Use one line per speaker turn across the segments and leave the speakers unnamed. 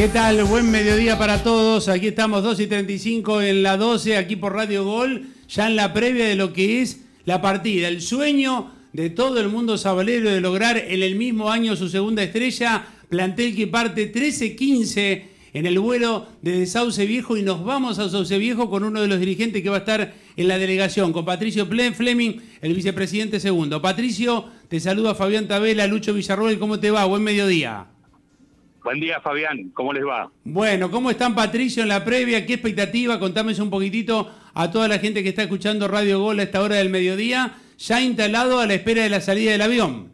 ¿Qué tal? Buen mediodía para todos. Aquí estamos 2 y 35 en la 12, aquí por Radio Gol, ya en la previa de lo que es la partida, el sueño de todo el mundo sabalero de lograr en el mismo año su segunda estrella, plantel que parte 13-15 en el vuelo desde Sauce Viejo y nos vamos a Sauce Viejo con uno de los dirigentes que va a estar en la delegación, con Patricio Fleming, el vicepresidente segundo. Patricio, te saluda Fabián Tabela, Lucho Villarroel, ¿cómo te va? Buen mediodía.
Buen día, Fabián. ¿Cómo les va?
Bueno, ¿cómo están, Patricio, en la previa? ¿Qué expectativa? Contame un poquitito a toda la gente que está escuchando Radio Gol a esta hora del mediodía, ya instalado a la espera de la salida del avión.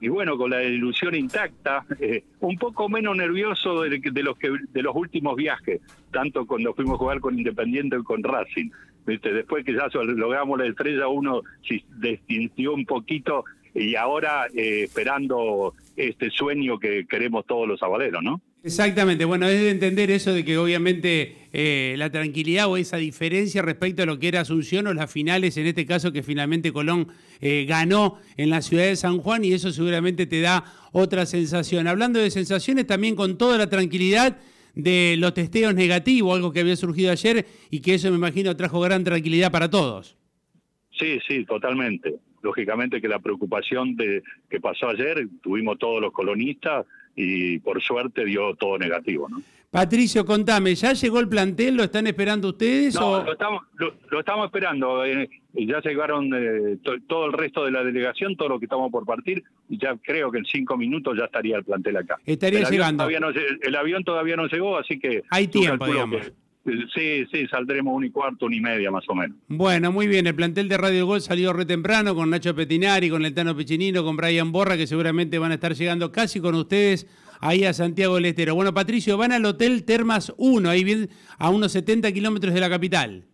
Y bueno, con la ilusión intacta, eh, un poco menos nervioso de, los que, de los últimos viajes, tanto cuando fuimos a jugar con Independiente y con Racing. Después que ya logramos la estrella, uno se distintió un poquito y ahora eh, esperando este sueño que queremos todos los sabaleros, ¿no?
Exactamente, bueno, es de entender eso de que obviamente eh, la tranquilidad o esa diferencia respecto a lo que era Asunción o las finales, en este caso que finalmente Colón eh, ganó en la ciudad de San Juan y eso seguramente te da otra sensación. Hablando de sensaciones, también con toda la tranquilidad de los testeos negativos, algo que había surgido ayer y que eso me imagino trajo gran tranquilidad para todos.
Sí, sí, totalmente lógicamente que la preocupación de que pasó ayer, tuvimos todos los colonistas y por suerte dio todo negativo, ¿no?
Patricio, contame, ¿ya llegó el plantel? ¿Lo están esperando ustedes?
No, lo, estamos, lo, estamos esperando. Eh, ya llegaron eh, todo el resto de la delegación, todo lo que estamos por partir, y ya creo que en cinco minutos ya estaría el plantel acá.
Estaría llegando.
el avión todavía no llegó, así que...
Hay tiempo, digamos.
Sí, sí, saldremos un y cuarto, un y media más o menos.
Bueno, muy bien. El plantel de Radio Gol salió re temprano con Nacho Petinari, con el Tano Pichinino, con Brian Borra, que seguramente van a estar llegando casi con ustedes ahí a Santiago del Estero. Bueno, Patricio, van al Hotel Termas 1, ahí bien, a unos 70 kilómetros de la capital.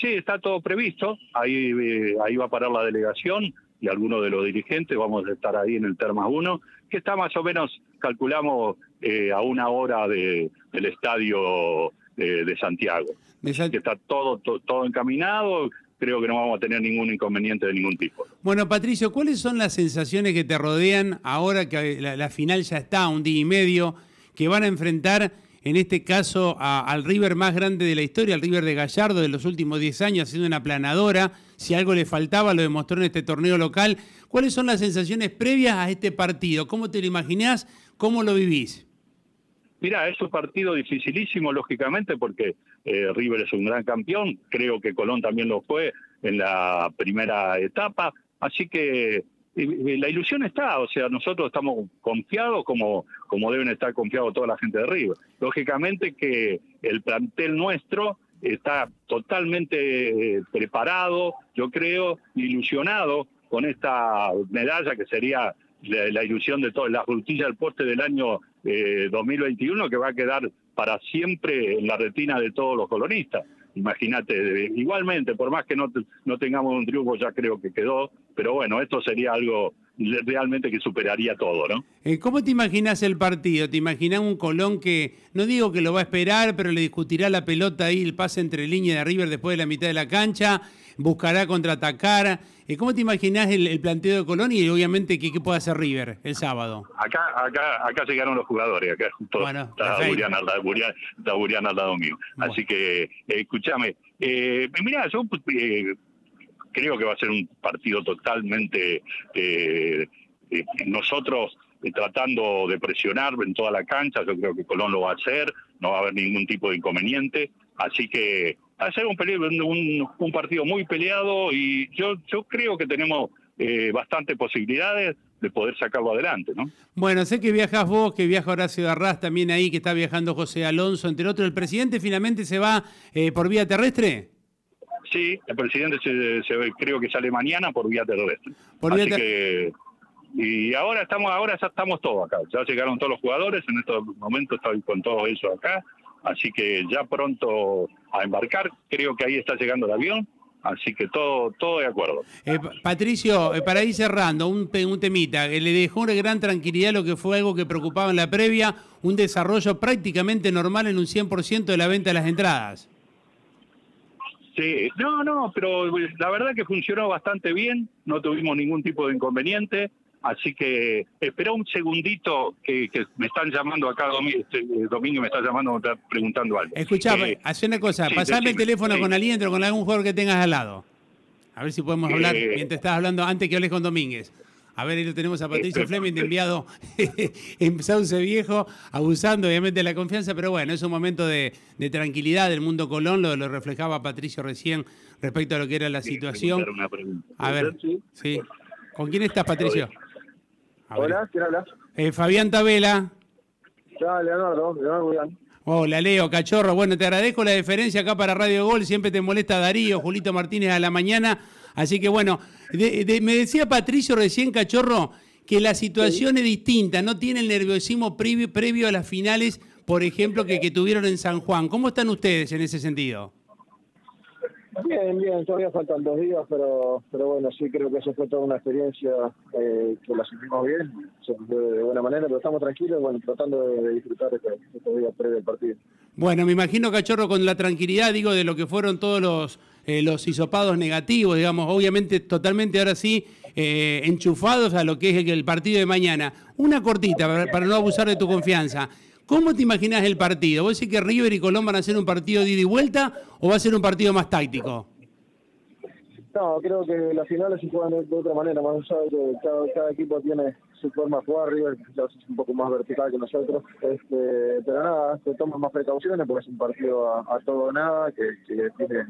Sí, está todo previsto. Ahí, eh, ahí va a parar la delegación y algunos de los dirigentes. Vamos a estar ahí en el Termas 1, que está más o menos, calculamos, eh, a una hora de, del estadio de, Santiago. Que está todo, todo, encaminado, creo que no vamos a tener ningún inconveniente de ningún tipo.
Bueno, Patricio, ¿cuáles son las sensaciones que te rodean ahora que la, final ya está, un día y medio, que van a enfrentar en este caso al River más grande de la historia, al River de Gallardo de los últimos 10 años, haciendo una planadora? Si algo le faltaba, lo demostró en este torneo local. ¿Cuáles son las sensaciones previas a este partido? ¿Cómo te lo imaginás? ¿Cómo lo vivís?
Mira, es un partido dificilísimo, lógicamente, porque eh, River es un gran campeón, creo que Colón también lo fue en la primera etapa, así que la ilusión está, o sea, nosotros estamos confiados como, como deben estar confiados toda la gente de River. Lógicamente que el plantel nuestro está totalmente eh, preparado, yo creo, ilusionado con esta medalla que sería la, ilusión de todo, la frutilla del poste del año 2021 eh, que va a quedar para siempre en la retina de todos los colonistas. Imagínate, igualmente, por más que no, no tengamos un triunfo, ya creo que quedó, pero bueno, esto sería algo realmente que superaría todo, ¿no?
Eh, ¿Cómo te imaginas el partido? ¿Te imaginas un Colón que, no digo que lo va a esperar, pero le discutirá la pelota ahí, el pase entre línea de River después de la mitad de la cancha, buscará contraatacar? Eh, ¿Cómo te imaginas el, planteo de Colón y obviamente qué, puede hacer River el sábado?
Acá acá acá llegaron los jugadores, acá justo está, Buriana al, lado mío. Así que, eh, escúchame, eh, mira, yo eh, creo que va a ser un partido totalmente eh, eh, nosotros eh, tratando de presionar en toda la cancha, yo creo que Colón lo va a hacer, no va a haber ningún tipo de inconveniente, así que va a ser un, un, un partido muy peleado y yo, yo creo que tenemos bastantes posibilidades de poder sacarlo adelante, ¿no?
Bueno, sé que viajas vos, que viaja Horacio Arras también ahí, que está viajando José Alonso, entre otros. ¿El presidente finalmente se va por vía terrestre?
Sí, el presidente se, creo que sale mañana por vía terrestre. Así que y ahora estamos ahora ya estamos todos acá. Ya llegaron todos los jugadores, en estos momentos estoy con todo eso acá, así que ya pronto a embarcar. Creo que ahí está llegando el avión. Así que todo, todo de acuerdo.
Eh, Patricio, eh, para ir cerrando, un, un temita, que le dejó una gran tranquilidad lo que fue algo que preocupaba en la previa, un desarrollo prácticamente normal en un 100% de la venta de las entradas.
Sí, no, no, pero la verdad que funcionó bastante bien, no tuvimos ningún tipo de inconveniente. Así que espera un segundito que, me están llamando acá, este, eh, Domingo, me está llamando, me está preguntando algo.
Escuchame, eh, una cosa, pasame el teléfono con alguien o con algún jugador que tengas al lado. A ver si podemos hablar eh, mientras estás hablando antes que hables con Domínguez. A ver, ahí lo tenemos a Patricio Fleming de enviado en Sauce Viejo, abusando obviamente de la confianza, pero bueno, es un momento de, tranquilidad del mundo Colón, lo, lo, reflejaba Patricio recién respecto a lo que era la situación. A ver, sí. ¿Con quién estás, Patricio?
Hola, ¿quién habla?
Eh, Fabián Tabela.
Ya, Leonardo, Leonardo
Hola, Leo, cachorro. Bueno, te agradezco la deferencia acá para Radio Gol. Siempre te molesta Darío, Julito Martínez a la mañana. Así que bueno, me decía Patricio recién, cachorro, que la situación es distinta. No tiene el nerviosismo previo, previo a las finales, por ejemplo, que, que tuvieron en San Juan. ¿Cómo están ustedes en ese sentido?
Bien, bien, todavía faltan dos días, pero pero bueno, sí creo que eso fue toda una experiencia eh, que la sentimos bien, de, buena manera, pero estamos tranquilos, bueno, tratando de, disfrutar este, estos días previo al partido.
Bueno, me imagino, Cachorro, con la tranquilidad, digo, de lo que fueron todos los, eh, los hisopados negativos, digamos, obviamente totalmente ahora sí eh, enchufados a lo que es el, partido de mañana. Una cortita, para no abusar de tu confianza. ¿Cómo te imaginas el partido? ¿Vos decís que River y Colón van a ser un partido de ida y vuelta o va a ser un partido más táctico?
No, creo que las finales se juegan de, otra manera, más allá de que cada, equipo tiene su forma de jugar, River es un poco más vertical que nosotros, este, pero nada, se toman más precauciones porque es un partido a, todo o nada, que, que tiene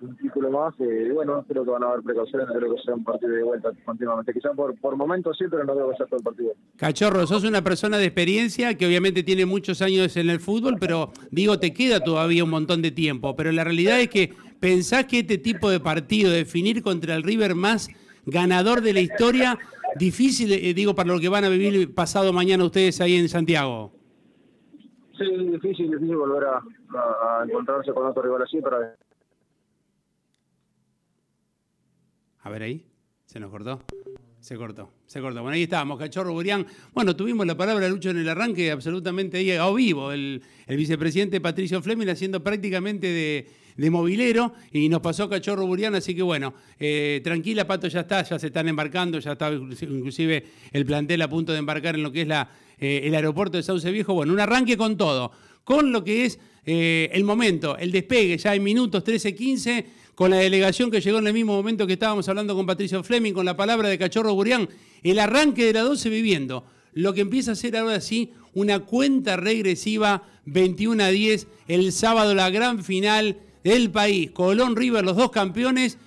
un título más. y bueno, creo que van a haber precauciones, creo que sea un partido de vuelta continuamente. Quizás por, por momentos sí, pero no creo que sea todo el partido.
Cachorro, sos una persona de experiencia que obviamente tiene muchos años en el fútbol, pero digo, te queda todavía un montón de tiempo. Pero la realidad es que pensás que este tipo de partido, definir contra el River más ganador de la historia, difícil, eh, digo, para lo que van a vivir pasado mañana ustedes ahí en Santiago.
Sí, difícil, difícil volver a, a encontrarse con otro rival así, pero
A ver ahí, se nos cortó. Se cortó, se cortó. Bueno, ahí estábamos, Cachorro Burián. Bueno, tuvimos la palabra Lucho en el arranque, absolutamente ahí, a vivo, el, vicepresidente Patricio Fleming haciendo prácticamente de, movilero y nos pasó Cachorro Burián, así que bueno, eh, tranquila, Pato, ya está, ya se están embarcando, ya está inclusive el plantel a punto de embarcar en lo que es la, eh, el aeropuerto de Sauce Viejo. Bueno, un arranque con todo, con lo que es eh, el momento, el despegue, ya en minutos 13-15 con la delegación que llegó en el mismo momento que estábamos hablando con Patricio Fleming, con la palabra de Cachorro Burián, el arranque de la 12 viviendo, lo que empieza a ser ahora sí una cuenta regresiva 21 a 10, el sábado la gran final del país, Colón River, los dos campeones,